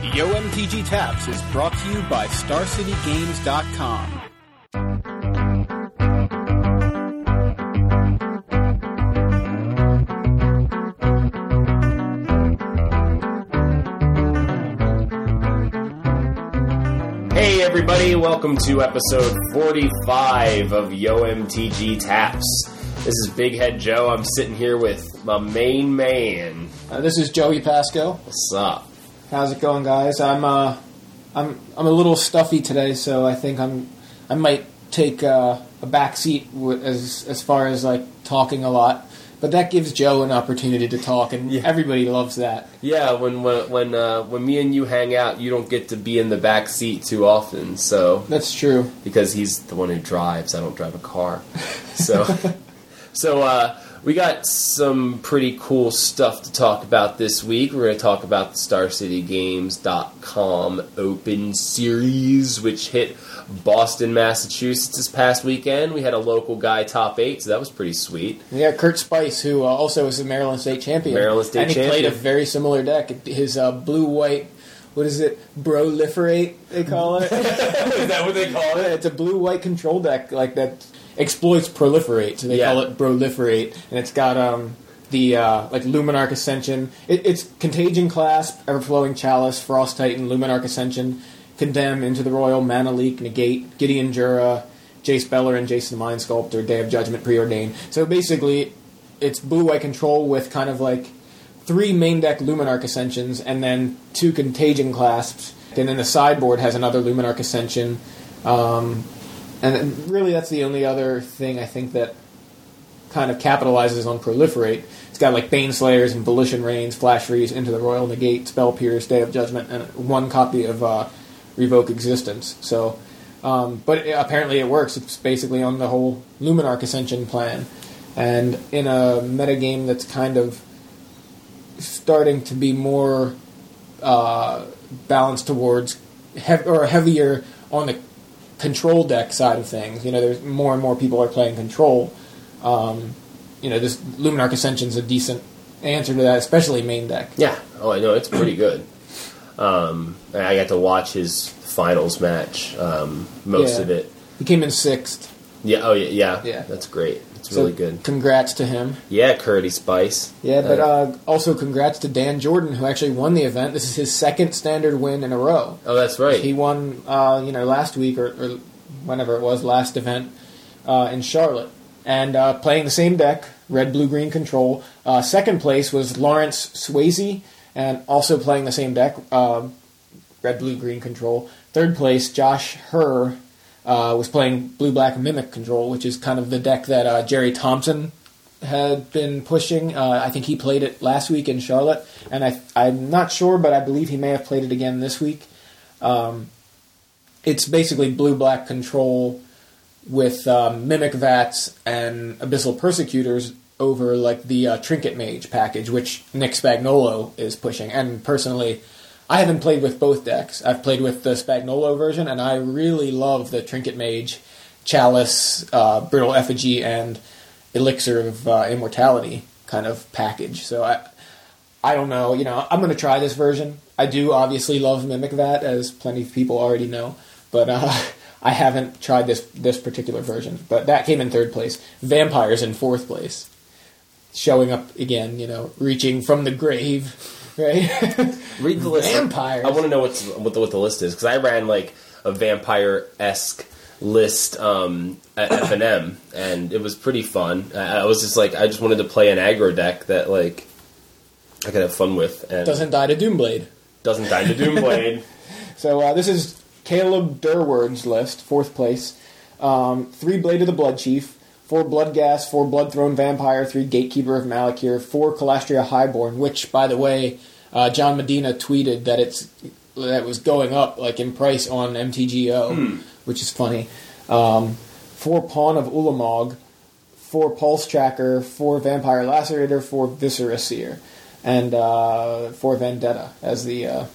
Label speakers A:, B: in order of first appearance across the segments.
A: YoMTG Taps is brought to you by StarCityGames.com.
B: Hey everybody, welcome to episode 45 of Yo MTG Taps. This is Big Head Joe. I'm sitting here with my main man.
C: Uh, this is Joey Pasco.
B: What's up?
C: How's it going, guys? I'm uh, I'm I'm a little stuffy today, so I think I'm I might take uh, a back seat w- as as far as like talking a lot. But that gives Joe an opportunity to talk, and
B: Yeah.
C: everybody loves that.
B: Yeah, when when when, uh, when me and you hang out, you don't get to be in the back seat too often. So
C: That's true.
B: because he's the one who drives, I don't drive a car. So so uh, we got some pretty cool stuff to talk about this week. We're going to talk about the StarCityGames.com Open Series, which hit Boston, Massachusetts this past weekend. We had a local guy top eight, so that was pretty sweet.
C: Yeah, Kurt Spice, who uh, also was a Maryland State champion.
B: Maryland State
C: and he played a very similar deck. His uh, blue white, what is it? Proliferate they call it.
B: Is that what they call
C: Yeah, it's a blue white control deck like that exploits proliferate, so they
B: Yeah.
C: call it proliferate, and it's got um the uh, like Luminarch Ascension. It, it's Contagion Clasp, Everflowing Chalice, Frost Titan, Luminarch Ascension, Condemn, Into the Roil, Mana Leak, Negate, Gideon Jura, Jace Beleren, and Jace the Mind Sculptor, Day of Judgment Preordained. So basically, it's blue white control with kind of like three main deck Luminarch Ascensions and then two Contagion Clasps. And then the sideboard has another Luminarch Ascension. Um, and really, that's the only other thing I think that kind of capitalizes on Proliferate. It's got like Bane Slayers and Volition Reins, Flash Freeze, Into the Roil Negate, Spell Pierce, Day of Judgment, and one copy of uh, Revoke Existence. So, um, but it, apparently it works. It's basically on the whole Luminarch Ascension plan. And in a metagame that's kind of starting to be more uh, balanced towards or heavier on the control deck side of things. You know, there's more and more people are playing control. Um, you know, this Luminarch Ascension's a decent answer to that, especially main deck.
B: Yeah. Oh, I know it's pretty good. Um, I got to watch his finals match, um, most
C: Yeah.
B: of it.
C: He came in sixth,
B: Yeah. Oh, yeah. Yeah.
C: Yeah.
B: That's great. It's
C: so
B: really good.
C: Congrats to him.
B: Yeah, Curdy Spice.
C: Yeah, but uh, also congrats to Dan Jordan, who actually won the event. This is his second standard win in a row.
B: oh, that's right.
C: He won, uh, you know, last week or, or whenever it was, last event uh, in Charlotte, and uh, playing the same deck, red, blue, green control. Uh, second place was Lawrence Swayze, and also playing the same deck, uh, red, blue, green control. Third place, Josh Herr uh, was playing blue, black, mimic control, which is kind of the deck that uh, Jerry Thompson had been pushing. Uh, I think he played it last week in Charlotte, and I, I'm not sure, but I believe he may have played it again this week. Um, it's basically blue black control with um, mimic vats and abyssal persecutors over like the uh, trinket mage package, which Nick Spagnolo is pushing. And personally, I haven't played with both decks. I've played with the Spagnolo version, and I really love the trinket mage, chalice, uh, brittle effigy, and elixir of uh, immortality kind of package. So I, I don't know. You know, I'm going to try this version. I do obviously love Mimic Vat, as plenty of people already know, but uh, I haven't tried this this particular version. But that came in third place. Vampires in fourth place, showing up again. You know, reaching from the grave, right?
B: Read the list.
C: Vampires.
B: I want to know what's, what the what the list is because I ran like a vampire esque list um, at F and M, and it was pretty fun. I, I was just like, I just wanted to play an aggro deck that like I could have fun with, and
C: Doesn't die to Doomblade.
B: doesn't die to Doomblade.
C: So uh, this is Caleb Durward's list, fourth place. Um, three Blade of the Blood Chief, four Bloodghast, four Blood Throne Vampire, three Gatekeeper of Malakir, four Kalastria Highborn. Which, by the way, uh, John Medina tweeted that it's that was going up like in price on MTGO, which is funny. Um, four Pawn of Ulamog, four Pulse Tracker, four Vampire Lacerator, four Viscera Seer, and uh, four Vendetta as the uh,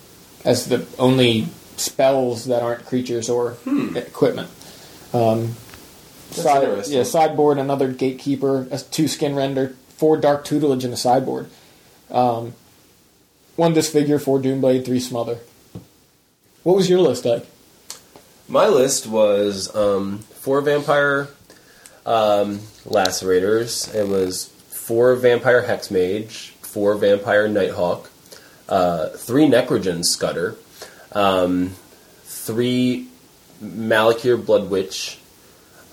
C: as the only spells that aren't creatures or equipment. Um, side, yeah, sideboard, another gatekeeper, a two skin render, four dark tutelage in the sideboard. Um, one disfigure, four doomblade, three smother. What was your list like?
B: My list was um, four vampire um, lacerators. It was four vampire hexmage, four vampire nighthawk, uh, three necrogen scudder, um, three malakir blood witch.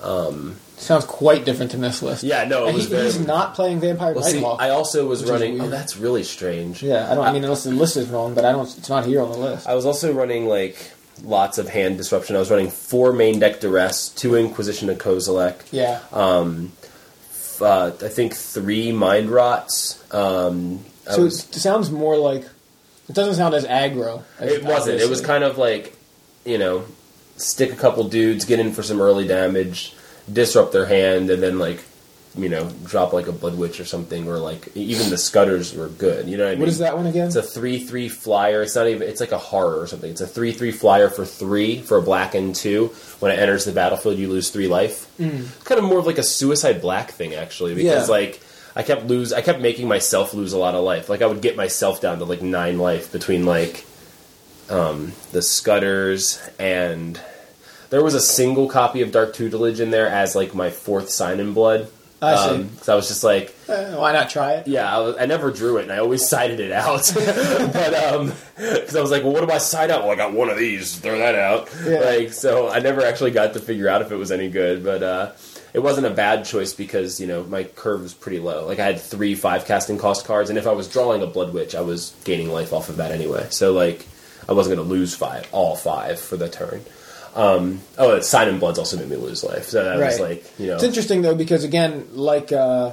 C: Sounds quite different than this list.
B: Yeah, no, it
C: And
B: was
C: he-
B: very.
C: he's not playing Vampire
B: well, see, I also was running. Oh, that's really strange.
C: yeah, I don't. I mean, unless the list is wrong, but I don't. It's not here on the list.
B: I was also running like lots of hand disruption. I was running four main deck duress, two Inquisition of Kozilek,
C: Yeah.
B: uh, I think three mind rots. Um,
C: so
B: was-
C: it sounds more like. It doesn't sound as aggro. As
B: it wasn't. It was kind of like, you know, stick a couple dudes, get in for some early damage, disrupt their hand, and then like, you know, drop like a blood witch or something, or like even the scudders were good. You know what I mean?
C: What is that one again?
B: It's a three three flyer. It's not even. It's like a horror or something. It's a three three flyer for three for a black and two. When it enters the battlefield, you lose three life. Mm. Kind of more of like a suicide black thing actually, because
C: Yeah.
B: like I kept lose. I kept making myself lose a lot of life. Like I would get myself down to like nine life between like um, the scudders and there was a single copy of Dark Tutelage in there as like my fourth sign in blood.
C: I see.
B: Um, so I was just like,
C: Uh, why not try it?
B: yeah, I, was, I never drew it, and I always sided it out. but um, because I was like, well, what do I side out? Well, I got one of these. Throw that out.
C: Yeah.
B: Like, so I never actually got to figure out if it was any good. But uh, it wasn't a bad choice because you know my curve was pretty low. Like I had three five casting cost cards, and if I was drawing a Blood Witch, I was gaining life off of that anyway. So like, I wasn't going to lose five, all five for the turn. Um, oh, Sign in Bloods also made me lose life. So that was like, you know,
C: It's interesting though because again, like uh,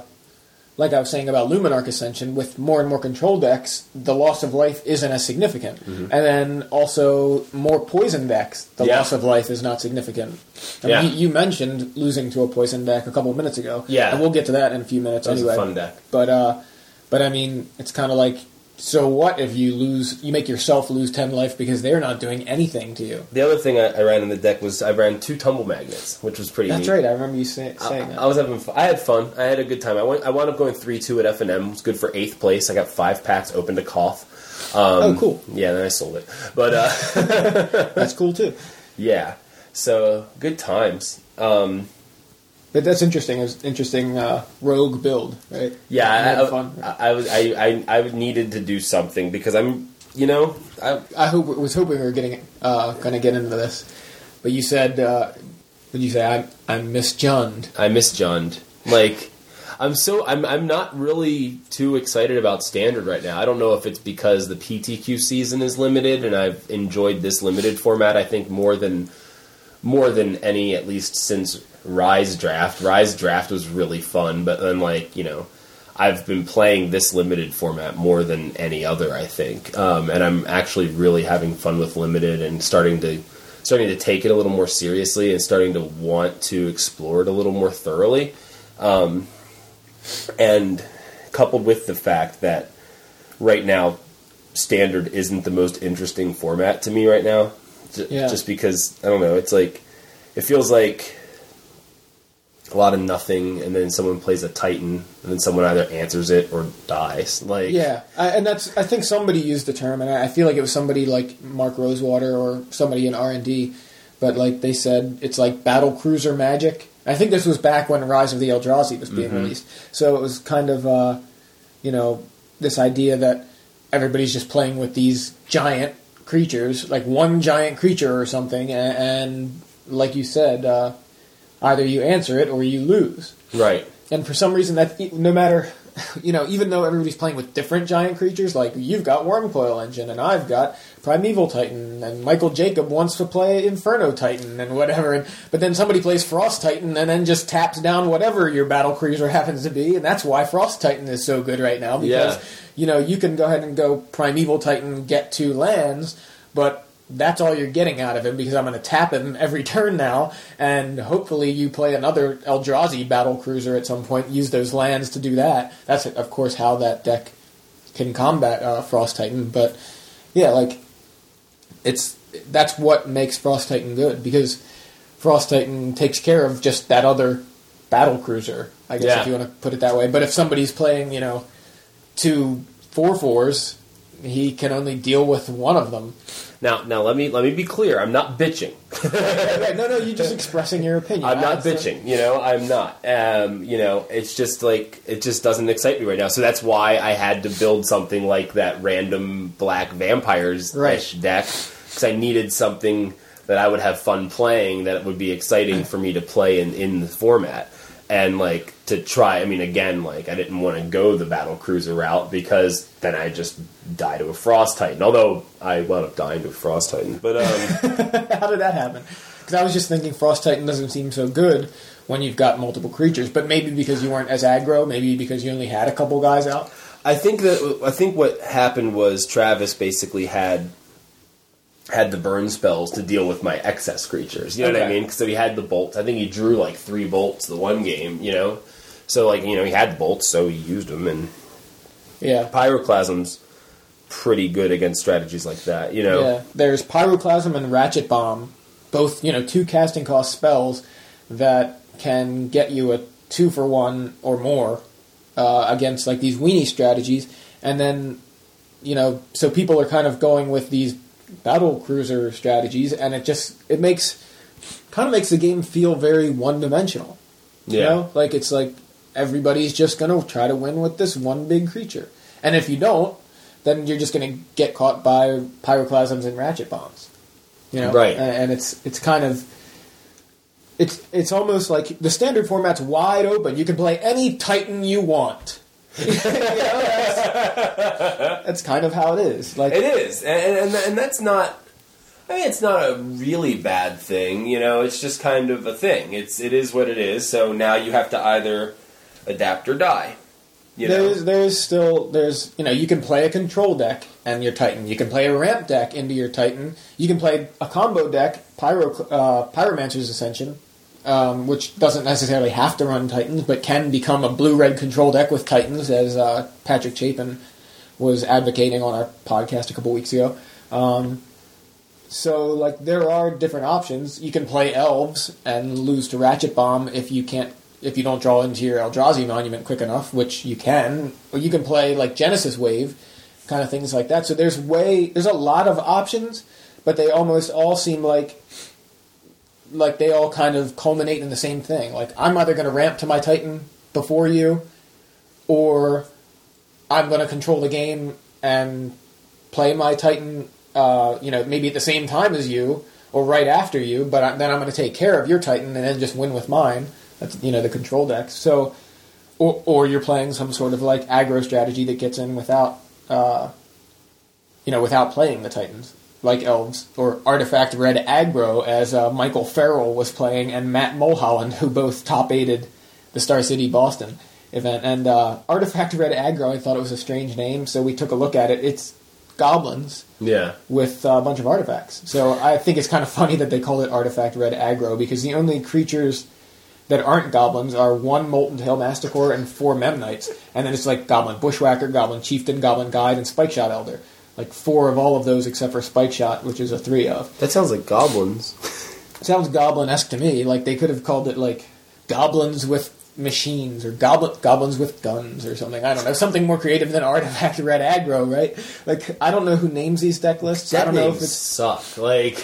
C: like I was saying about Luminarch Ascension, with more and more control decks, the loss of life isn't as significant, and then also more poison decks, the
B: Mm-hmm. Yeah.
C: loss of life is not significant. I
B: Yeah.
C: mean, you, you mentioned losing to a poison deck a couple of minutes ago,
B: Yeah.
C: and we'll get to that in a few minutes
B: that
C: anyway.
B: a fun deck.
C: But uh, but I mean, it's kind of like, so what if you lose? You make yourself lose ten life because they're not doing anything to you.
B: The other thing I, I ran in the deck was I ran two tumble magnets, which was pretty.
C: That's
B: neat.
C: right. I remember you say,
B: I,
C: saying that.
B: I was having. Fun. I had fun. I had a good time. I went. I wound up going three two at F and M. Was good for eighth place. I got five packs open to cough. Um,
C: oh, cool.
B: Yeah, then I sold it. But uh,
C: That's cool too.
B: yeah, so good times. Um,
C: But that's interesting. It's interesting uh, rogue build, right?
B: yeah,
C: had
B: I,
C: fun.
B: I, I was. I, I I needed to do something because I'm. You know, I,
C: I hope was hoping we were getting uh, going to get into this, but you said, uh, "Would you say I'm I'm misjunned?"
B: I misjunned. Like, I'm so I'm I'm not really too excited about standard right now. I don't know if it's because the PTQ season is limited and I've enjoyed this limited format. I think more than more than any, at least since Rise Draft. Rise Draft was really fun, but then like you know. I've been playing this limited format more than any other, I think, um, and I'm actually really having fun with limited and starting to starting to take it a little more seriously and starting to want to explore it a little more thoroughly. Um, and coupled with the fact that right now standard isn't the most interesting format to me right now, j-
C: Yeah.
B: just because I don't know, it's like it feels like a lot of nothing, and then someone plays a Titan, and then someone either answers it or dies. Like,
C: Yeah, I, and that's I think somebody used the term, and I, I feel like it was somebody like Mark Rosewater or somebody in R and D, but like they said, it's like battle cruiser magic. I think this was back when Rise of the Eldrazi was being released, so it was kind of uh, you know this idea that everybody's just playing with these giant creatures, like one giant creature or something, and, and like you said, uh, either you answer it or you lose.
B: right.
C: And for some reason, that no matter, you know, even though everybody's playing with different giant creatures, like you've got Wurmcoil Engine and I've got Primeval Titan, and Michael Jacob wants to play Inferno Titan and whatever, and, but then somebody plays Frost Titan and then just taps down whatever your battle cruiser happens to be, and that's why Frost Titan is so good right now because
B: Yeah.
C: you know you can go ahead and go Primeval Titan, get two lands, but that's all you're getting out of him because I'm going to tap him every turn now, and hopefully you play another Eldrazi battle cruiser at some point. Use those lands to do that. That's of course how that deck can combat uh, Frost Titan. But yeah, like it's that's what makes Frost Titan good because Frost Titan takes care of just that other battle cruiser. I guess
B: Yeah.
C: if you want to put it that way. But if somebody's playing, you know, two four fours he can only deal with one of them.
B: Now, now let me let me be clear. I'm not bitching.
C: Right, no, no, you're just expressing your opinion.
B: I'm not
C: That's,
B: bitching. You know, I'm not. Um, you know, it's just like it just doesn't excite me right now. So that's why I had to build something like that random black vampires
C: Right.
B: deck because I needed something that I would have fun playing that would be exciting for me to play in in the format. And like to try, I mean, again, like I didn't want to go the battle cruiser route because then I just die to a frost titan. Although I wound up dying to a frost titan, but um,
C: How did that happen? Because I was just thinking Frost Titan doesn't seem so good when you've got multiple creatures, but maybe because you weren't as aggro, maybe because you only had a couple guys out.
B: I think that I think what happened was Travis basically had had the burn spells to deal with my excess creatures. You know what I mean? So he had the bolts. I think he drew like three bolts the one game. You know, so like you know he had bolts, so he used them. And
C: Yeah.
B: pyroclasm's pretty good against strategies like that. You know,
C: Yeah, there's Pyroclasm and Ratchet Bomb, both you know two casting cost spells that can get you a two for one or more uh, against like these weenie strategies, and then you know so people are kind of going with these battle cruiser strategies, and it just it makes kind of makes the game feel very one dimensional. You
B: Yeah.
C: know, like it's like everybody's just gonna try to win with this one big creature, and if you don't, then you're just gonna get caught by pyroclasms and ratchet bombs. You know,
B: Right.
C: And it's it's kind of it's it's almost like the standard format's wide open. You can play any Titan you want. You know, that's, that's kind of how it is. Like
B: It is, and, and and that's not. I mean, it's not a really bad thing. You know, it's just kind of a thing. It's it is what it is. So now you have to either adapt or die. You know,
C: there's there's still there's you know you can play a control deck and your Titan. You can play a ramp deck into your Titan. You can play a combo deck, Pyro uh, Pyromancer's Ascension, um, which doesn't necessarily have to run Titans, but can become a blue red control deck with Titans, as uh, Patrick Chapin was advocating on our podcast a couple weeks ago. Um, so like there are different options. You can play elves and lose to Ratchet Bomb if you can't if you don't draw into your Eldrazi monument quick enough, which you can. Or you can play like Genesis Wave, kind of things like that. So there's way there's a lot of options, but they almost all seem like like they all kind of culminate in the same thing. Like I'm either going to ramp to my Titan before you, or I'm going to control the game and play my Titan. Uh, you know, maybe at the same time as you or right after you, but I, then I'm going to take care of your Titan and then just win with mine. That's you know the control deck. So, or or you're playing some sort of like aggro strategy that gets in without, uh, you know, without playing the Titans like elves or artifact red aggro as uh, Michael Farrell was playing and Matt Mulholland who both top aided the Star City Boston event. And uh, artifact red aggro I thought it was a strange name so we took a look at it. It's goblins
B: yeah,
C: with uh, a bunch of artifacts. So I think it's kind of funny that they call it artifact red aggro because the only creatures that aren't goblins are one molten tail masticore and four memnites. And then it's like goblin bushwhacker goblin chieftain goblin guide and spike shot elder like four of all of those except for spike shot which is a three of.
B: That sounds like goblins.
C: sounds goblin-esque to me. Like they could have called it like goblins with machines or goblin goblins with guns or something. I don't know. Something more creative than artifact red aggro right? Like i don't know who names these deck lists. I
B: That
C: don't know if it's
B: suck. Like,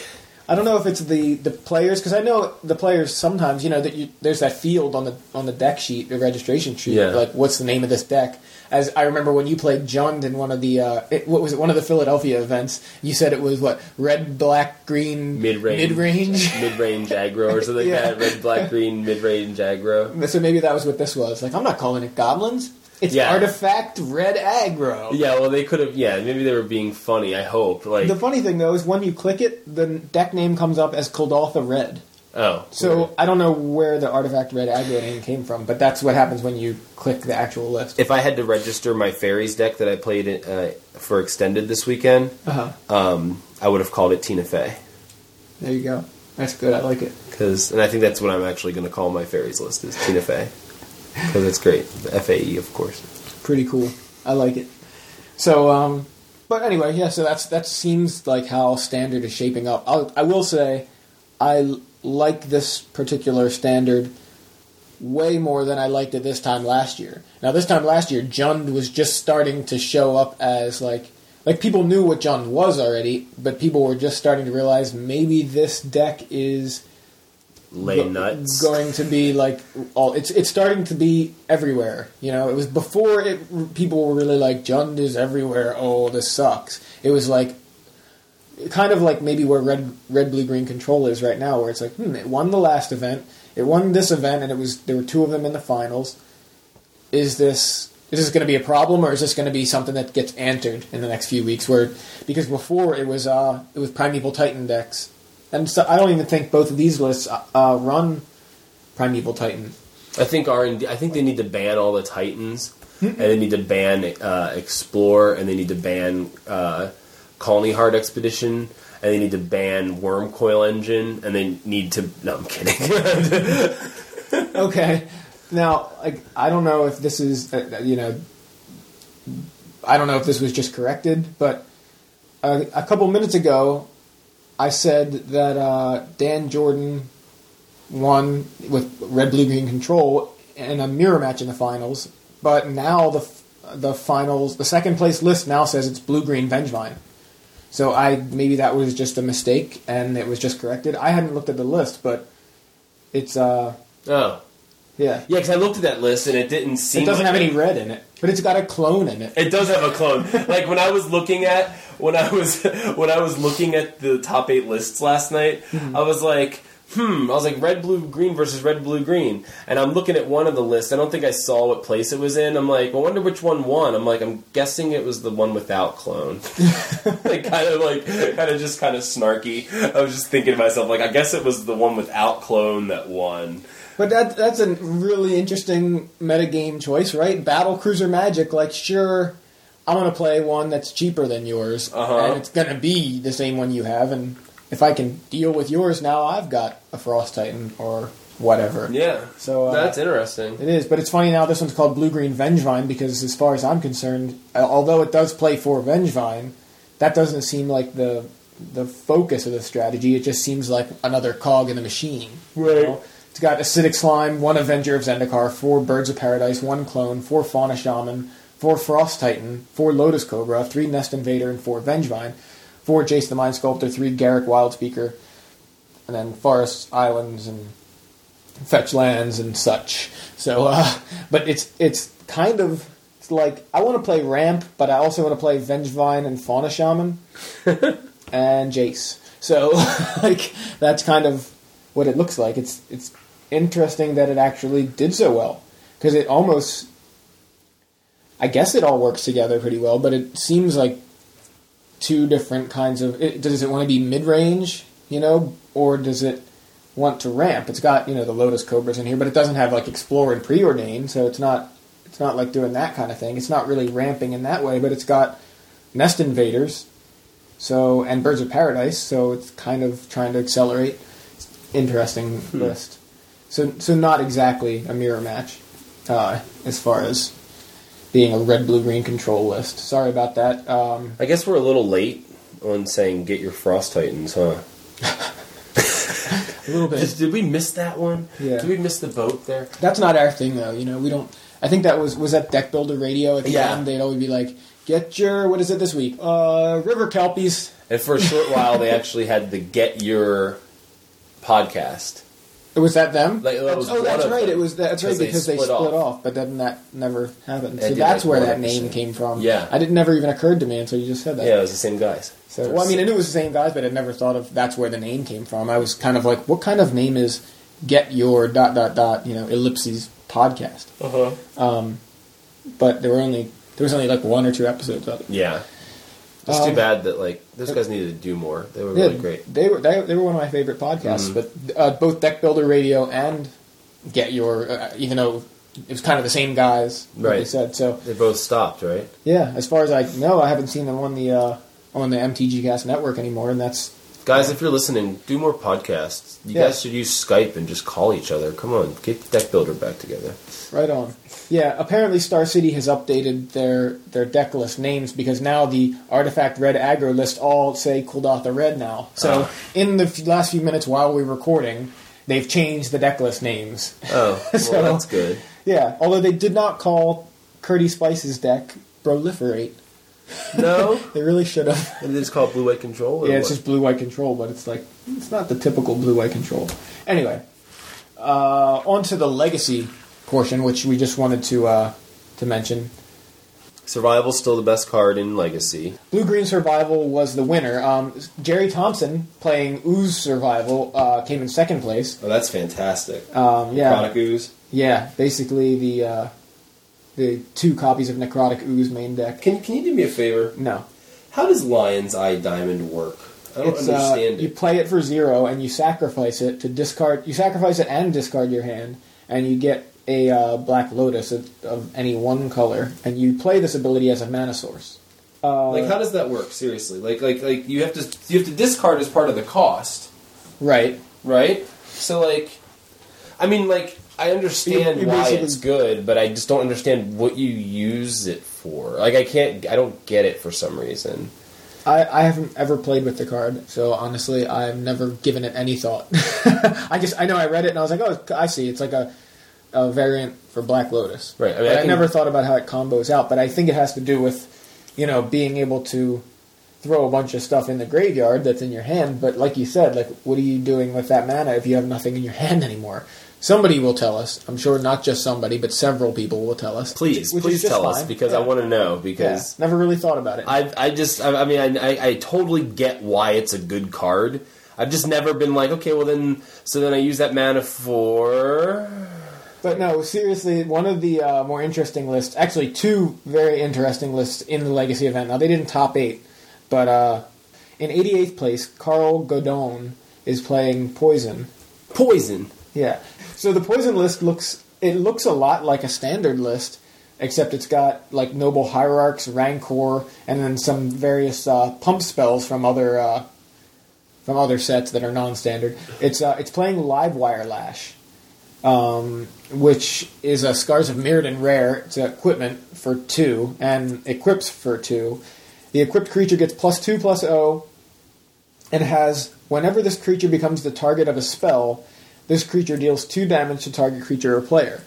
C: I don't know if it's the, the players because I know the players sometimes you know that you, there's that field on the on the deck sheet, the registration sheet,
B: Yeah.
C: like what's the name of this deck. As I remember when you played Jund in one of the uh, it, what was it one of the Philadelphia events, you said it was what red, black, green,
B: Mid-range.
C: mid range.
B: mid-range aggro or something
C: Yeah.
B: like that. Red, black, green, mid-range aggro.
C: so maybe that was what this was. Like I'm not calling it goblins. It's
B: Yeah.
C: artifact red aggro.
B: Yeah, well, they could have. Yeah, maybe they were being funny. I hope. Like,
C: The funny thing though is when you click it, the deck name comes up as Kuldotha Red.
B: oh,
C: So
B: weird.
C: I don't know where the artifact red aggro name came from, but that's what happens when you click the actual list.
B: if I had to register my fairies deck that I played it, uh, for extended this weekend,
C: Uh-huh.
B: um, I would have called it Tina Fey.
C: There you go. That's good. I like it.
B: Cause, and I think that's what I'm actually going to call my fairies list is Tina Fey. Because it's great. The FAE, of course.
C: Pretty cool. I like it. So, um, but anyway, yeah. So that's that seems like how standard is shaping up. I'll, I will say, I like this particular standard way more than I liked it this time last year. Now, this time last year, Jund was just starting to show up as like like people knew what Jund was already, but people were just starting to realize maybe this deck is
B: Lay
C: go-
B: nuts.
C: going to be like all it's it's starting to be everywhere. You know, it was before it people were really like Jund is everywhere. Oh, this sucks. It was like kind of like maybe where red red blue green control is right now, where it's like hmm, it won the last event, it won this event, and it was there were two of them in the finals. Is this is this going to be a problem, or is this going to be something that gets answered in the next few weeks? Where because before it was uh it was primeval titan decks, and so I don't even think both of these lists uh, uh, run primeval titan.
B: I think R and I think they need to ban all the Titans, and they need to ban uh, Explore, and they need to ban uh, Khalni Heart Expedition, and they need to ban Wurmcoil Engine, and they need to. No, I'm kidding.
C: Okay, now like I don't know if this is uh, you know I don't know if this was just corrected, but uh, a couple minutes ago I said that uh, Dan Jordan won with red blue green control in a mirror match in the finals, but now the the finals the second place list now says it's blue green Vengevine. So I maybe that was just a mistake and it was just corrected. I hadn't looked at the list, but it's uh
B: oh,
C: yeah.
B: yeah, because I looked at that list and it didn't seem.
C: It doesn't
B: like
C: have any red in it, but it's got a clone in it.
B: It does have a clone. like when I was looking at when I was when I was looking at the top eight lists last night, I was like, hmm. I was like red, blue, green versus red, blue, green, and I'm looking at one of the lists. I don't think I saw what place it was in. I'm like, I wonder which one won. I'm like, I'm guessing it was the one without clone. like kind of like kind of just kind of snarky. I was just thinking to myself, like, I guess it was the one without clone that won.
C: But that that's a really interesting metagame choice, right? Battle Cruiser Magic, like sure, I'm gonna play one that's cheaper than yours,
B: Uh-huh.
C: and it's gonna be the same one you have, and if I can deal with yours now, I've got a Frost Titan or whatever.
B: Yeah.
C: So uh,
B: That's interesting.
C: It is, but it's funny now. This one's called Blue Green Vengevine because, as far as I'm concerned, although it does play for Vengevine, that doesn't seem like the the focus of the strategy. It just seems like another cog in the machine. you
B: Right.
C: know? It's got Acidic Slime, one Avenger of Zendikar, four Birds of Paradise, one Clone, four Fauna Shaman, four Frost Titan, four Lotus Cobra, three Nest Invader, and four Vengevine, four Jace the Mind Sculptor, three Garruk Wildspeaker, and then Forest Islands and fetch lands and such. So, uh, but it's it's kind of it's like I want to play ramp, but I also want to play Vengevine and Fauna Shaman and Jace. So, like that's kind of what it looks like. It's it's interesting that it actually did so well because it almost. I guess it all works together pretty well, but it seems like two different kinds of. It, does it want to be mid range, you know, or does it want to ramp? It's got you know the Lotus Cobras in here, but it doesn't have like Explore and Preordain, so it's not it's not like doing that kind of thing. It's not really ramping in that way, but it's got Nest Invaders, so and Birds of Paradise, so it's kind of trying to accelerate. Interesting hmm. list. So so not exactly a mirror match, uh, as far as being a red blue green control list. Sorry about that. Um,
B: I guess we're a little late on saying get your Frost Titans, huh?
C: a little bit.
B: Did, did we miss that one?
C: Yeah.
B: Did we miss the boat there?
C: That's not our thing, though. You know, we don't. I think that was was that Deck Builder Radio at the
B: Yeah.
C: end. They'd always be like, "Get your what is it this week? Uh, River Kelpies."
B: And for a short while, they actually had the Get Your podcast.
C: Was that them?
B: Like, that was
C: oh, that's right. It was that's right
B: because they
C: because they
B: split
C: split,
B: off.
C: off. But then that never happened. So that's
B: like,
C: where that name came from.
B: Yeah.
C: I did never even occurred to me until you just said that.
B: Yeah, it was the same guys.
C: So, well, I mean, I knew it was the same guys, but I never thought of that's where the name came from. I was kind of like, what kind of name is "Get Your dot dot dot" you know ellipses podcast?
B: Uh huh.
C: Um, but there were only there was only like one or two episodes of it.
B: Yeah. It's
C: Um,
B: too bad that like those guys needed to do more. They were
C: Yeah,
B: really great.
C: They were they, they were one of my favorite podcasts. But uh, both Deck Builder Radio and Get Your, uh, even though it was kind of the same guys,
B: Right.
C: They said so.
B: They both stopped, right?
C: Yeah, as far as I know, I haven't seen them on the uh, on the MTG Cast network anymore, and that's
B: Guys, if you're listening, do more podcasts. You
C: Yeah.
B: guys should use Skype and just call each other. Come on, get Deck Builder back together.
C: right on. Yeah, apparently Star City has updated their their deck list names because now the Artifact Red aggro list all say Kuldotha Red now. So
B: Ah.
C: in the f- last few minutes while we're recording, they've changed the deck list names.
B: Oh, well,
C: So-
B: that's good.
C: Yeah, although they did not call Curdy Spice's deck Proliferate.
B: No,
C: They really should have.
B: and it's called blue white control.
C: Yeah, it's
B: what?
C: just blue white control, but it's like it's not the typical blue white control. Anyway, uh, on to the legacy portion, which we just wanted to uh, to mention.
B: survival's still the best card in Legacy.
C: Blue Green Survival was the winner. Um, Jerry Thompson playing Ooze Survival uh, came in second place.
B: Oh, that's fantastic.
C: Um, yeah,
B: Chronic ooze.
C: yeah, basically the uh, the two copies of Necrotic Ooze main deck.
B: Can can you do me a favor?
C: No,
B: How does Lion's Eye Diamond work? I don't
C: it's uh,
B: understand
C: you play it for zero and you sacrifice it to discard. You sacrifice it and discard your hand, and you get a uh, Black Lotus of, of any one color, and you play this ability as a mana source. Uh,
B: Like, how does that work? Seriously, like, like, like you have to you have to discard as part of the cost,
C: right?
B: right? So, like, I mean, like, I understand
C: You- you
B: why it's good, but I just don't understand what you use it for. Like, I can't, I don't get it for some reason.
C: I, I haven't ever played with the card, so honestly, I've never given it any thought. I just I know I read it and I was like, oh, I see. It's like a, a variant for Black Lotus.
B: Right, I mean, I
C: I, never thought about how it combos out. But I think it has to do with, you know, being able to throw a bunch of stuff in the graveyard that's in your hand. But like you said, like what are you doing with that mana if you have nothing in your hand anymore? Somebody will tell us. I'm sure not just somebody, but several people will tell us.
B: Please,
C: which is
B: please tell us
C: fine.
B: because I want to know Because Yeah,
C: never really thought about it.
B: I, I just, I, I mean, I, I, I totally get why it's a good card. I've just never been like, okay, well then, so then I use that mana for.
C: But no, seriously, one of the uh, more interesting lists, actually two very interesting lists in the Legacy event. Now, they didn't top eight, but uh, in 88th place, Carl Godon is playing Poison.
B: Poison.
C: Yeah. So the Poison list looks, it looks a lot like a standard list, except it's got like Noble Hierarchs, Rancor, and then some various uh, pump spells from other uh, from other sets that are non-standard. It's uh, it's playing Livewire Lash, um, which is a Scars of Mirrodin rare. It's equipment for two and equips for two. The equipped creature gets plus two plus O, and has whenever this creature becomes the target of a spell, this creature deals two damage to target creature or player.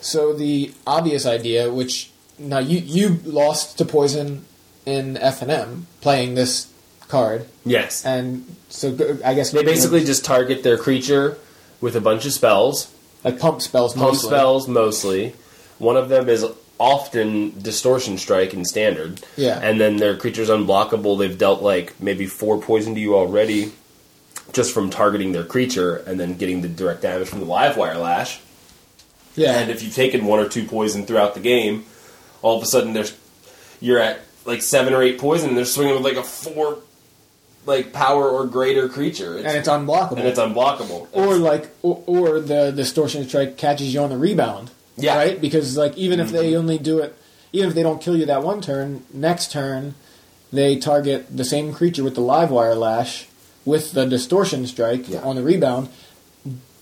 C: So the obvious idea, which now you you lost to poison in F and M playing this card,
B: Yes.
C: and so I guess
B: They basically just target their creature with a bunch of spells,
C: like pump spells,
B: pump
C: mostly.
B: spells mostly. One of them is often distortion strike in standard.
C: Yeah.
B: And then their creature's unblockable. They've dealt like maybe four poison to you already just from targeting their creature and then getting the direct damage from the live wire lash.
C: Yeah,
B: And if you've taken one or two poison throughout the game, all of a sudden there's you're at like seven or eight poison and they're swinging with like a four like power or greater creature. It's,
C: and it's unblockable.
B: and it's unblockable.
C: or like, or, or the distortion strike catches you on the rebound.
B: Yeah.
C: right. Because like even if they only do it, even if they don't kill you that one turn, next turn they target the same creature with the live wire lash with the distortion strike
B: Yeah.
C: on the rebound.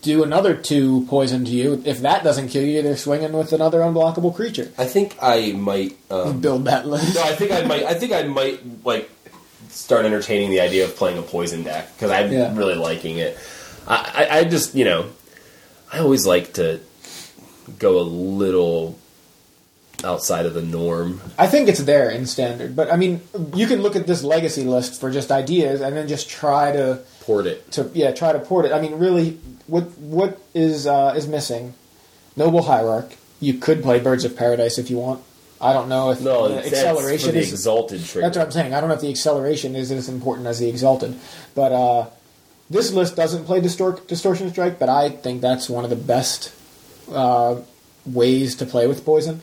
C: Do another two poison to you. If that doesn't kill you, they're swinging with another unblockable creature.
B: I think I might. Um,
C: Build that list.
B: no, I think I might. I think I might like start entertaining the idea of playing a poison deck because I'm
C: Yeah.
B: really liking it. I, I, I just you know, I always like to go a little outside of the norm.
C: I think it's there in standard, but I mean, you can look at this legacy list for just ideas and then just try to
B: Port it.
C: to yeah try to port it. I mean, really, what what is uh, is missing? Noble Hierarch. You could play Birds of Paradise if you want. I don't know if
B: No,
C: the acceleration is.
B: exalted trigger.
C: That's what I'm saying. I don't know if the acceleration is as important as the exalted, but uh, this list doesn't play Distor- distortion strike. But I think that's one of the best uh, ways to play with poison.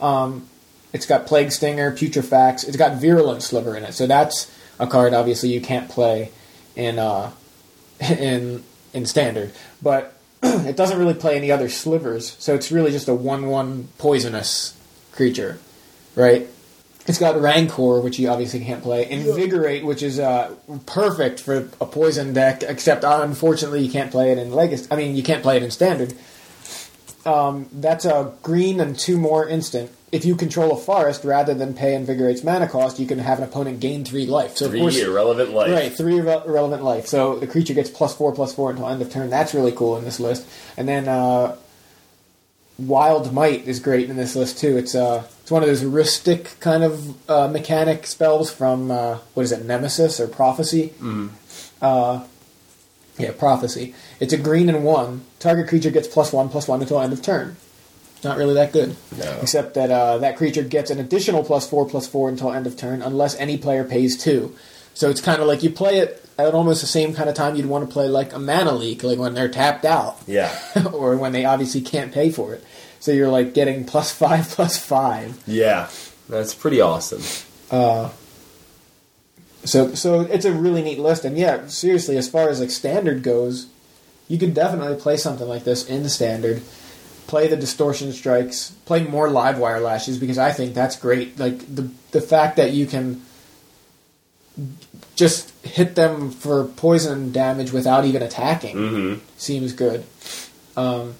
C: Um, it's got Plague Stinger, Putrefax. It's got Virulent Sliver in it, so that's a card obviously you can't play in uh, in in standard. But it doesn't really play any other slivers, so it's really just a one-one poisonous creature, right? It's got Rancor, which you obviously can't play. Invigorate, which is uh, perfect for a poison deck, except uh, unfortunately you can't play it in Legacy. I mean, you can't play it in Standard. Um, that's a green and two more instant. If you control a forest, rather than pay Invigorate's mana cost, you can have an opponent gain three life. So of
B: Three
C: course,
B: irrelevant life.
C: Right, three re- relevant life. So the creature gets plus four, plus four until end of turn. That's really cool in this list. And then uh, Wild Might is great in this list too. It's uh, it's one of those rustic kind of uh, mechanic spells from uh, what is it, Nemesis or Prophecy? Mm. Uh, yeah, Prophecy. It's a green and one. Target creature gets plus one plus one until end of turn. Not really that good.
B: No.
C: Except that uh, that creature gets an additional plus four plus four until end of turn, unless any player pays two. So it's kind of like you play it at almost the same kind of time you'd want to play like a mana leak, like when they're tapped out,
B: Yeah.
C: or when they obviously can't pay for it. So you're like getting plus five plus five.
B: Yeah. That's pretty awesome.
C: Uh, so so it's a really neat list, and yeah, seriously, as far as like standard goes, you could definitely play something like this in standard. Play the distortion strikes, play more live wire lashes because I think that's great. Like the the fact that you can just hit them for poison damage without even attacking
B: Mm-hmm.
C: seems good. Um,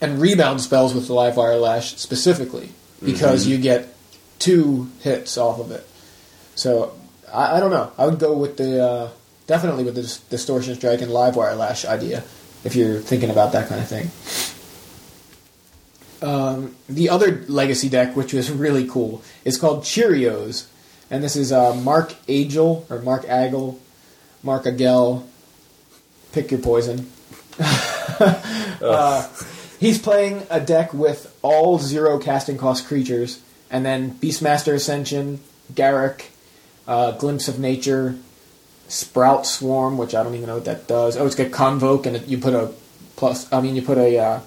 C: and rebound spells with the live wire lash specifically because you get two hits off of it. So I, I don't know. I would go with the uh, definitely with the dis- distortion strike and live wire lash idea if you're thinking about that kind of thing. Um, the other legacy deck, which was really cool, is called Cheerios, and this is uh, Mark Agel or Mark Agel, Mark Agel. Pick your poison. uh, he's playing a deck with all zero casting cost creatures, and then Beastmaster Ascension, Garruk, uh, Glimpse of Nature, Sprout Swarm, which I don't even know what that does. Oh, it's got Convoke, and you put a plus. I mean, you put a uh,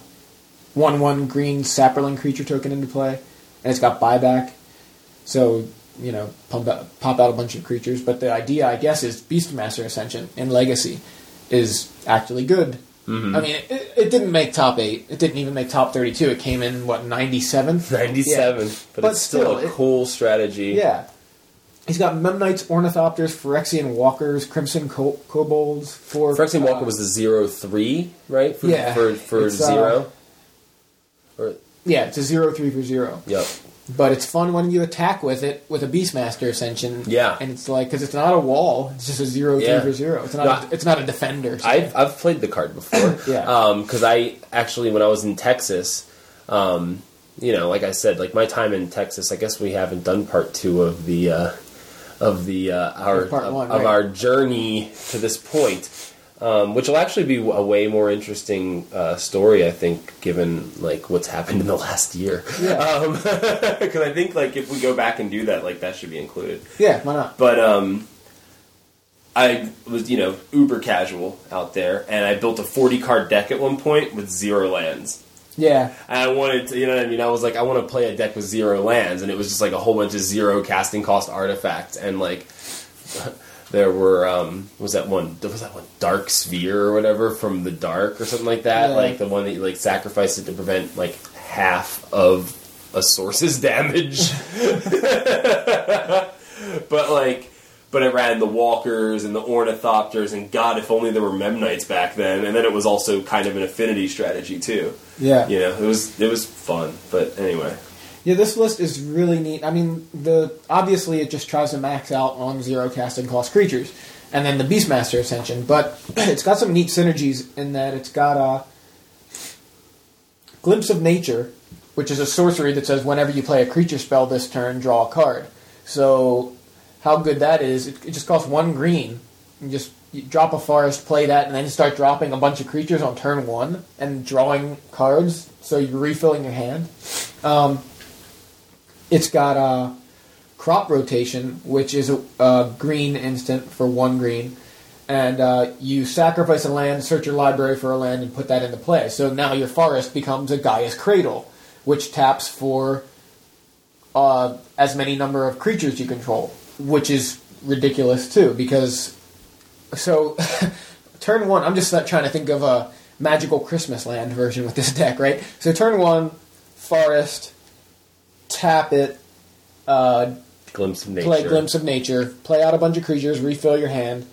C: one-one green Saproling creature token into play, and it's got buyback. So you know, pump out, pop out a bunch of creatures. But the idea, I guess, is Beastmaster Ascension in Legacy is actually good. I mean, it, it didn't make top eight. It didn't even make top thirty-two. It came in what ninety-seven.
B: 97. But,
C: But
B: it's still,
C: still,
B: a
C: it-
B: cool strategy.
C: Yeah. He's got Memnites, Ornithopters, Phyrexian Walkers, Crimson Co- Kobolds, for
B: Phyrexian
C: uh,
B: Walker was the zero three, right? For,
C: Yeah,
B: For, for
C: uh,
B: zero? or,
C: yeah, it's a zero three for zero.
B: yep.
C: But it's fun when you attack with it with a Beastmaster Ascension.
B: Yeah.
C: and it's like because it's not a wall; it's just a zero
B: Yeah.
C: three for zero. It's not.
B: No,
C: a, it's not a defender.
B: I've, I've played the card before.
C: Yeah.
B: Because I actually, when I was in Texas, um, you know, like I said, like my time in Texas, I guess we haven't done part two of the uh, of the uh, our
C: Of part
B: of,
C: one,
B: of
C: right.
B: our journey to this point. Um, which will actually be a way more interesting uh, story, I think, given like what's happened in the last year.
C: Yeah.
B: Because I think like if we go back and do that, like that should be included.
C: yeah, why not?
B: But um, I was you know uber casual out there, and I built a forty card deck at one point with zero lands.
C: Yeah,
B: And I wanted to, you know what I mean? I was like, I want to play a deck with zero lands, and it was just like a whole bunch of zero casting cost artifacts, and like there were um, was that one? Was that one Dark Sphere or whatever from the Dark or something like that?
C: Yeah.
B: Like the one that you like sacrificed it to prevent like half of a source's damage. but like. But it ran the walkers and the ornithopters, and God, if only there were memnites back then. And then it was also kind of an affinity strategy too
C: yeah,
B: you know, it was it was fun. But anyway,
C: Yeah, this list is really neat. I mean, the obviously it just tries to max out on zero casting cost creatures, and then the Beastmaster Ascension. But it's got some neat synergies in that it's got a Glimpse of Nature, which is a sorcery that says whenever you play a creature spell this turn, draw a card. So how good that is! It, it just costs one green. You just you drop a forest, play that, and then start dropping a bunch of creatures on turn one and drawing cards. So you're refilling your hand. Um, it's got a crop rotation, which is a, a green instant for one green, and uh, you sacrifice a land, search your library for a land, and put that into play. So now your forest becomes a Gaea's Cradle, which taps for uh, as many number of creatures you control, which is ridiculous too. Because so turn one, I'm just not trying to think of a magical Christmas land version with this deck, right? So turn one, forest, tap it, uh,
B: glimpse of nature.
C: play Glimpse of Nature, play out a bunch of creatures, refill your hand,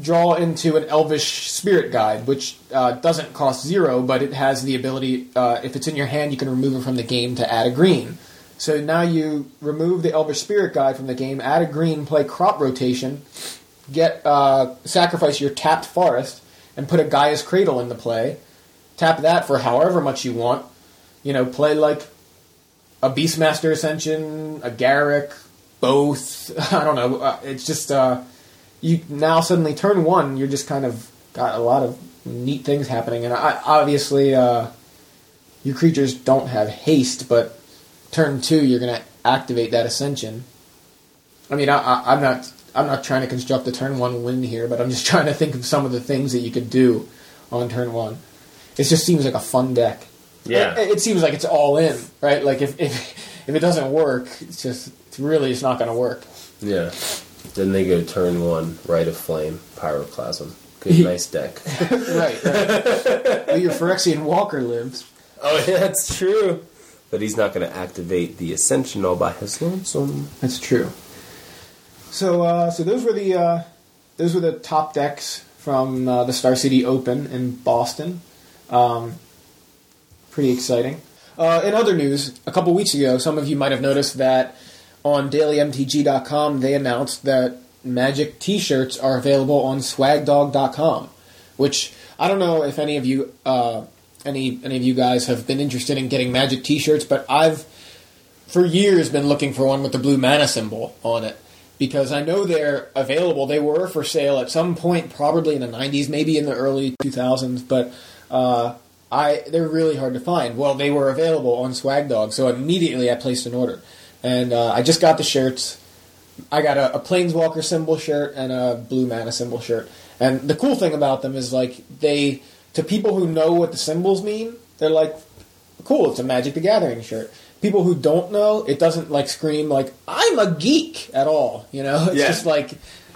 C: draw into an Elvish Spirit Guide, which uh, doesn't cost zero, but it has the ability, uh, if it's in your hand, you can remove it from the game to add a green. So now you remove the Elvish Spirit Guide from the game, add a green, play Crop Rotation, get uh, sacrifice your tapped forest, and put a Gaea's Cradle into play. Tap that for however much you want. you know, play like a Beastmaster Ascension, a Garruk, both. I don't know. Uh, it's just uh, you now suddenly turn one, you're just kind of got a lot of neat things happening, and I, obviously uh, your creatures don't have haste, but turn two, you're to activate that Ascension. I mean, I, I'm not. I'm not trying to construct a turn one win here, but I'm just trying to think of some of the things that you could do on turn one. It just seems like a fun deck.
B: Yeah.
C: It, it seems like it's all in, right? Like if if, if it doesn't work, it's just it's really it's not going to work.
B: Yeah. Then they go turn one, Rite of Flame, Pyroclasm. Good, nice deck.
C: right. right. well, your Phyrexian Walker lives.
B: oh, yeah, that's true. But he's not going to activate the Ascension all by his lonesome.
C: That's true. So uh, so those were the uh, those were the top decks from uh, the Star City Open in Boston. Um, pretty exciting. Uh, in other news, a couple weeks ago, some of you might have noticed that on dailymtg.com they announced that Magic T-shirts are available on swagdog.com, which I don't know if any of you uh, any any of you guys have been interested in getting Magic T-shirts, but I've for years been looking for one with the blue mana symbol on it because I know they're available. They were for sale at some point, probably in the '90s, maybe in the early 2000s, but uh, I they're really hard to find. Well, they were available on Swag Dog, so immediately I placed an order, and uh, I just got the shirts. I got a, a Planeswalker symbol shirt and a Blue Mana symbol shirt. And the cool thing about them is like they to people who know what the symbols mean, they're like, cool, it's a Magic the Gathering shirt. People who don't know, it doesn't like scream like I'm a geek at all. You know, it's
B: Yeah.
C: just like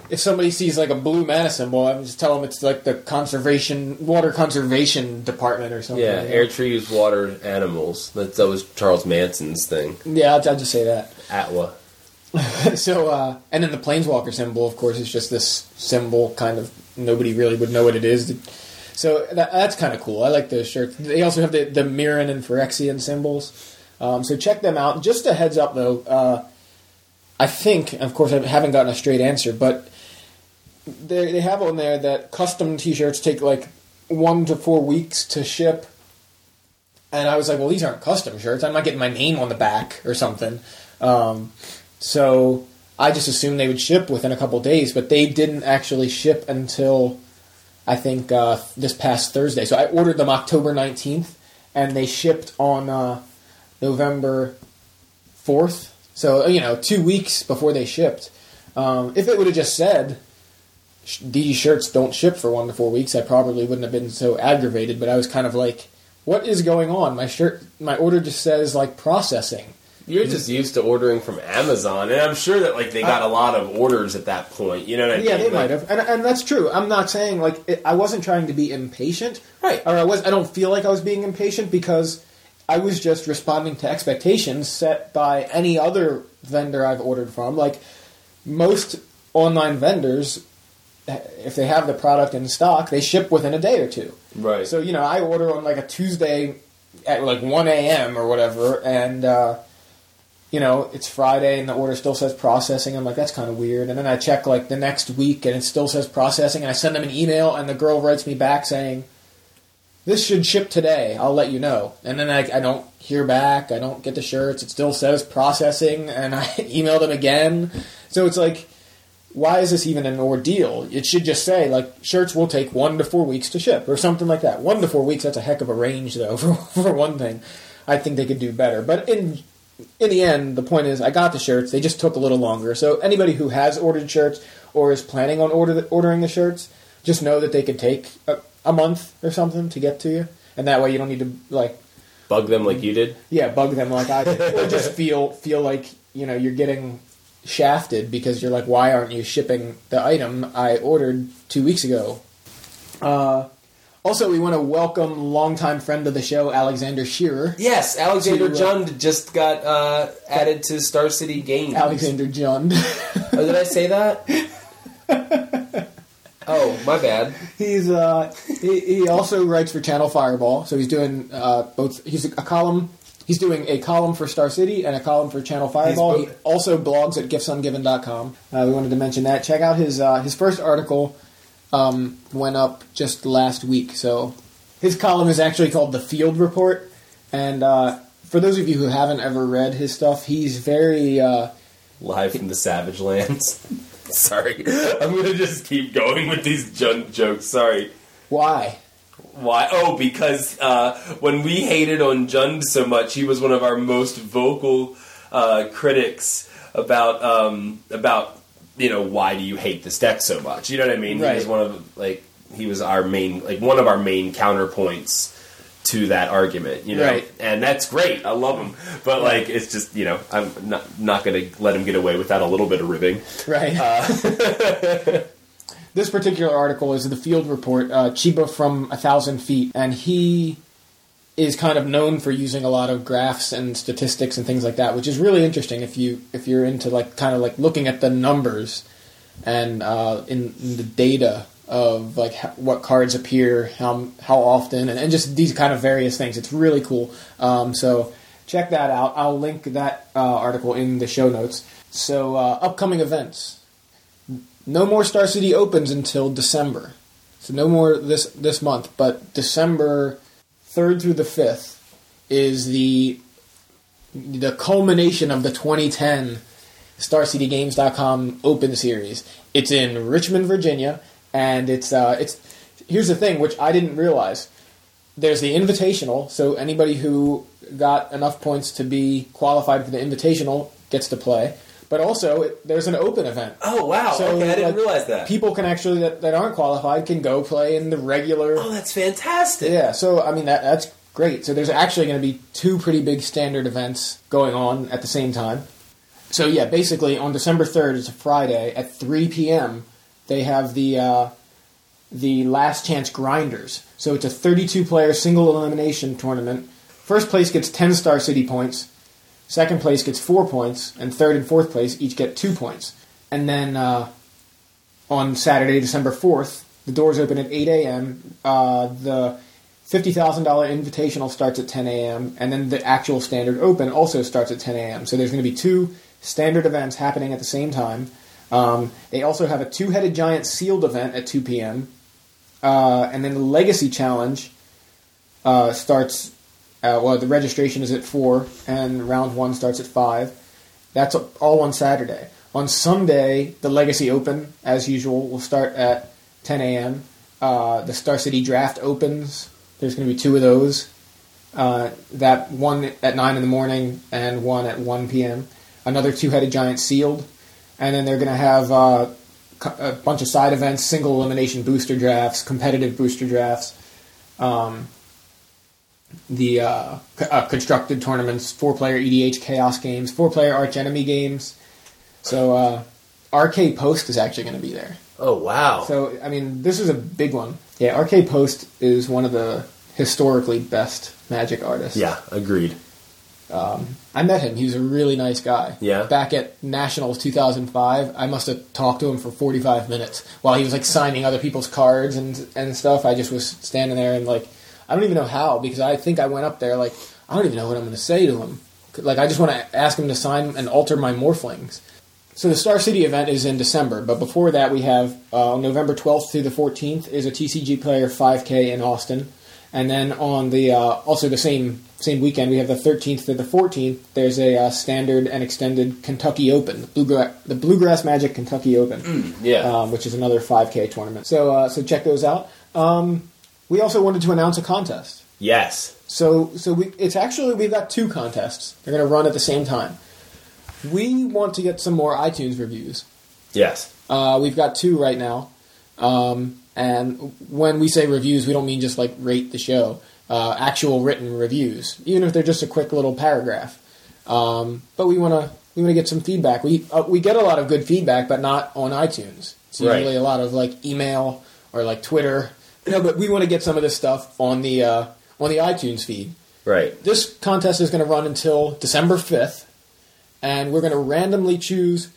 C: if somebody sees like a blue mana symbol, I would just tell them it's like the conservation water conservation department or something.
B: Yeah, air trees, water, animals. That, that was Charles Manson's thing.
C: Yeah, I'll, I'll just say that.
B: Atwa.
C: so, uh, and then the planeswalker symbol, of course, is just this symbol. Kind of nobody really would know what it is. So that, that's kind of cool. I like those shirts. They also have the the Mirran and Phyrexian symbols. Um, so check them out. Just a heads up, though. Uh, I think, of course, I haven't gotten a straight answer, but they they have on there that custom T-shirts take like one to four weeks to ship. And I was like, well, these aren't custom shirts. I'm not getting my name on the back or something. Um, so I just assumed they would ship within a couple days, but they didn't actually ship until I think uh, this past Thursday. So I ordered them October 19th, and they shipped on uh, November 4th. So, you know, two weeks before they shipped. Um, if it would have just said, these shirts don't ship for one to four weeks, I probably wouldn't have been so aggravated, but I was kind of like, what is going on? My shirt, my order just says, like, processing.
B: You're just used to ordering from Amazon, and I'm sure that like they got uh, a lot of orders at that point. You know what I mean?
C: Yeah, they
B: Like,
C: might have, and, and that's true. I'm not saying like it, I wasn't trying to be impatient,
B: Right.
C: Or I was. I don't feel like I was being impatient because I was just responding to expectations set by any other vendor I've ordered from. Like most online vendors, if they have the product in stock, they ship within a day or two.
B: Right.
C: So you know, I order on like a Tuesday at like one a.m. or whatever, and uh, you know it's Friday, and the order still says processing. I'm like, that's kind of weird. And then I check like the next week, and it still says processing. And I send them an email, and the girl writes me back saying, "This should ship today. I'll let you know." And then I, I don't hear back. I don't get the shirts. It still says processing, and I email them again. So it's like why is this even an ordeal? It should just say like shirts will take one to four weeks to ship or something like that. One to four weeks that's a heck of a range though for, for one thing. I think they could do better. But in in the end, the point is I got the shirts. They just took a little longer. So anybody who has ordered shirts or is planning on order ordering the shirts, just know that they could take a, a month or something to get to you, and that way you don't need to like
B: Bug them like you did.
C: yeah, bug them like I did, or just feel feel like you know you're getting shafted because you're like, why aren't you shipping the item I ordered two weeks ago? Uh, also, we want to welcome longtime friend of the show, Alexander Shearer.
B: Yes, Alexander
C: To, uh,
B: Jund just got uh, added to Star City Games.
C: Alexander Jund.
B: Oh, did I say that? oh, my bad.
C: he's uh, he, he also writes for Channel Fireball, so he's doing uh, both. He's a column. He's doing a column for Star City and a column for Channel Fireball. He also blogs at giftsungiven.com. Uh, we wanted to mention that. Check out his uh, his first article um, went up just last week. So his column is actually called the Field Report, And uh, for those of you who haven't ever read his stuff, he's very. Uh,
B: Live from the Savage Lands. Sorry, I'm gonna just keep going with these junk jokes. Sorry.
C: why?
B: Why? Oh, because uh, when we hated on Jund so much, he was one of our most vocal uh, critics about um, about you know why do you hate this deck so much? You know what I mean? He was one of like he was our main like one of our main counterpoints to that argument. You know,
C: Right.
B: and that's great. I love him, but like it's just you know I'm not not going to let him get away without a little bit of ribbing.
C: Right. this particular article is the field report, uh, Chiba from a thousand feet, and he is kind of known for using a lot of graphs and statistics and things like that, which is really interesting if you if you're into like kind of like looking at the numbers and uh, in, in the data of like what cards appear, how how often, and, and just these kind of various things. It's really cool. Um, so check that out. I'll link that uh, article in the show notes. So uh, upcoming events. No more Star City opens until December. So no more this this month, but December third through the fifth is the the culmination of the 2010 StarCityGames.com Open Series. It's in Richmond, Virginia, and it's uh, it's here's the thing, which I didn't realize. There's the Invitational, so anybody who got enough points to be qualified for the Invitational gets to play. But also, it, there's an open event.
B: Oh wow!
C: So,
B: okay, I didn't
C: like,
B: realize that.
C: People can actually that, that aren't qualified can go play in the regular.
B: oh, that's fantastic.
C: Yeah, so I mean that that's great. So there's actually going to be two pretty big standard events going on at the same time. So yeah, basically on December third, it's a Friday at three p.m. They have the uh, the last chance grinders. So it's a 32 player single elimination tournament. First place gets 10 Star City points. Second place gets four points, and third and fourth place each get two points. And then uh, on Saturday, December 4th, the doors open at 8 a.m. Uh, the $50,000 invitational starts at 10 a.m., and then the actual standard open also starts at 10 a.m. So there's going to be two standard events happening at the same time. Um, they also have a two headed giant sealed event at 2 p.m. Uh, and then the Legacy Challenge uh, starts, uh, well, the registration is at 4, and round one starts at 5. That's all on Saturday. On Sunday, the Legacy Open, as usual, will start at 10 a.m. Uh, the Star City Draft opens. There's going to be two of those. Uh, that one at 9 in the morning and one at 1 p.m. Another two headed giant sealed. And then they're going to have uh, a bunch of side events, single elimination booster drafts, competitive booster drafts, um, the uh, c- uh, constructed tournaments, four player EDH chaos games, four player arch enemy games. So uh, RK Post is actually going to be there.
B: Oh wow!
C: So I mean, this is a big one. Yeah, RK Post is one of the historically best Magic artists.
B: yeah, agreed.
C: I met him. He was a really nice guy.
B: Yeah?
C: Back at Nationals 2005, I must have talked to him for 45 minutes while he was like signing other people's cards and and stuff. I just was standing there and like I don't even know how because I think I went up there like I don't even know what I'm going to say to him. Like I just want to ask him to sign and alter my morphlings. So the Star City event is in December, but before that we have uh, on November 12th through the 14th is a TCG Player 5K in Austin, and then on the uh, also the same same weekend we have the 13th to the 14th. There's a uh, standard and extended Kentucky Open, the Bluegrass, the Bluegrass Magic Kentucky Open,
B: Yeah.
C: um, which is another 5K tournament. So uh, so check those out. Um, we also wanted to announce a contest.
B: yes.
C: So so we, it's actually we've got two contests. They're going to run at the same time. We want to get some more iTunes reviews.
B: Yes.
C: Uh, we've got two right now, um, and when we say reviews, we don't mean just like rate the show. Uh, actual written reviews, even if they're just a quick little paragraph. Um, but we want to we want to get some feedback. We uh, we get a lot of good feedback, but not on iTunes. It's
B: Right.
C: usually a lot of like email or like Twitter. No, but we want to get some of this stuff on the uh, on the iTunes feed.
B: Right.
C: This contest is going to run until December 5th, and we're going to randomly choose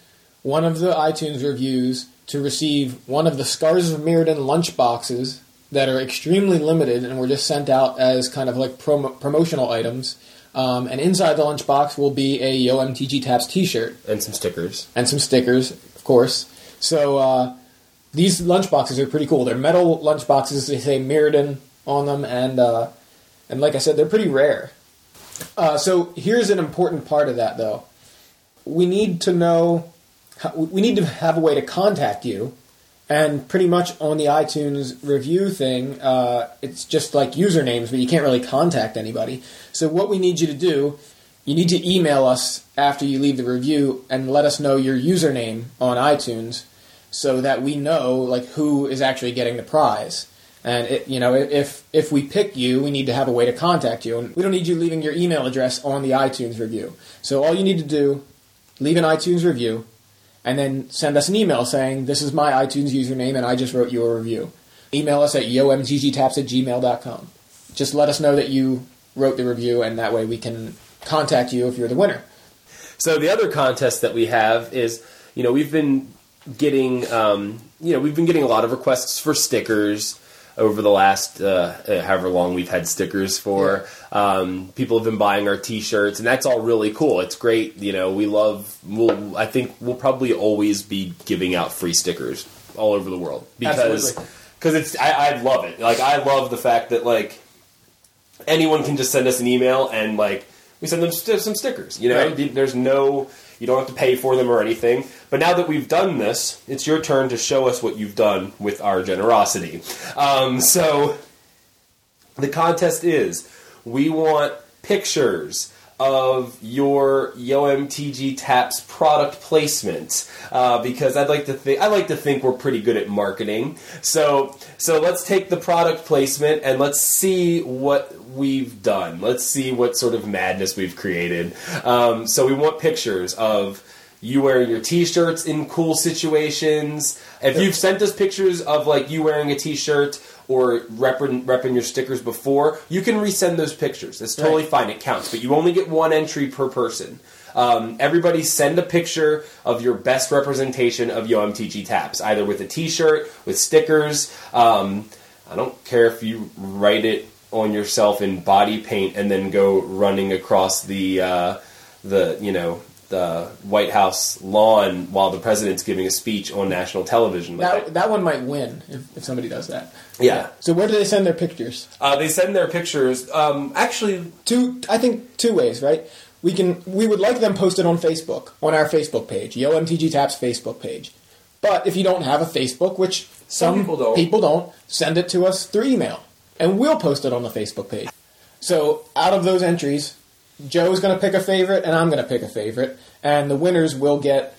C: one of the iTunes reviews to receive one of the Scars of Mirrodin lunch boxes that are extremely limited and were just sent out as kind of like promo- promotional items. Um, and inside the lunchbox will be a Yo MTG Taps t-shirt
B: And some stickers.
C: and some stickers, of course. So uh, these lunchboxes are pretty cool. They're metal lunchboxes. They say Mirrodin on them, and uh, and like I said, they're pretty rare. Uh, so here's an important part of that, though. We need to know. We need to have a way to contact you, and pretty much on the iTunes review thing, uh, it's just like usernames, but you can't really contact anybody. So what we need you to do, you need to email us after you leave the review and let us know your username on iTunes, so that we know like who is actually getting the prize. And it, you know, if if we pick you, we need to have a way to contact you, and we don't need you leaving your email address on the iTunes review. So all you need to do, leave an iTunes review, and then send us an email saying this is my iTunes username and I just wrote you a review. Email us at yomtgtaps at gmail.com. Just let us know that you wrote the review, and that way we can contact you if you're the winner.
B: So the other contest that we have is, you know, we've been getting, um, you know, we've been getting a lot of requests for stickers over the last uh, uh, however long we've had stickers for. Um, people have been buying our T-shirts, and that's all really cool. It's great. You know, we love. We'll, I think we'll probably always be giving out free stickers all over the world because because it's. I, I love it. Like I love the fact that like anyone can just send us an email and like we send them st- some stickers. You know,
C: Right.
B: there's no you don't have to pay for them or anything. But now that we've done this, it's your turn to show us what you've done with our generosity. Um, so the contest is we want pictures of your YoMTG Taps product placement uh, because I'd like to think I like to think we're pretty good at marketing. So so let's take the product placement and let's see what we've done. Let's see what sort of madness we've created. Um, so we want pictures of you wearing your t-shirts in cool situations. If you've sent us pictures of like you wearing a t-shirt or repping, repping your stickers before, you can resend those pictures. That's totally
C: Right.
B: fine. It counts, but you only get one entry per person. Um, everybody send a picture of your best representation of YoMTG Taps, either with a T-shirt, with stickers. Um, I don't care if you write it on yourself in body paint and then go running across the uh, the you know the White House lawn while the president's giving a speech on national television. Like
C: That, that one might win if, if somebody does that.
B: Yeah.
C: So where do they send their pictures?
B: Uh, they send their pictures. Um, actually,
C: Two, I think two ways, right? We can, we would like them posted on Facebook, on our Facebook page, Yo MTG Taps Facebook page. But if you don't have a Facebook, which some,
B: people don't.
C: people don't, send it to us through email, and we'll post it on the Facebook page. So out of those entries, Joe's going to pick a favorite, and I'm going to pick a favorite, and the winners will get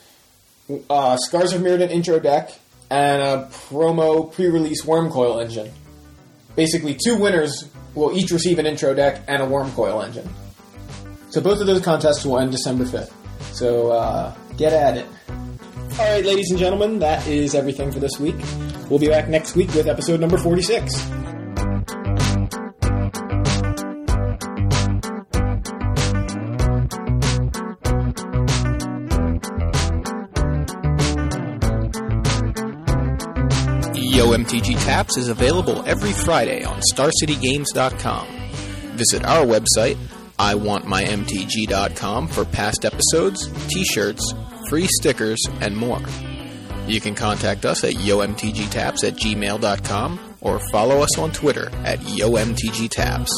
C: uh, Scars of Mirrodin intro deck and a promo pre-release Wurmcoil Engine. Basically, two winners will each receive an intro deck and a Wurmcoil Engine. So both of those contests will end December 5th. So uh, get at it. All right, ladies and gentlemen, that is everything for this week. We'll be back next week with episode number 46.
A: MTG Taps is available every Friday on StarCityGames.com. Visit our website, IWantMyMTG.com, for past episodes, t-shirts, free stickers, and more. You can contact us at YoMTGTaps at gmail.com or follow us on Twitter at YoMTGTaps.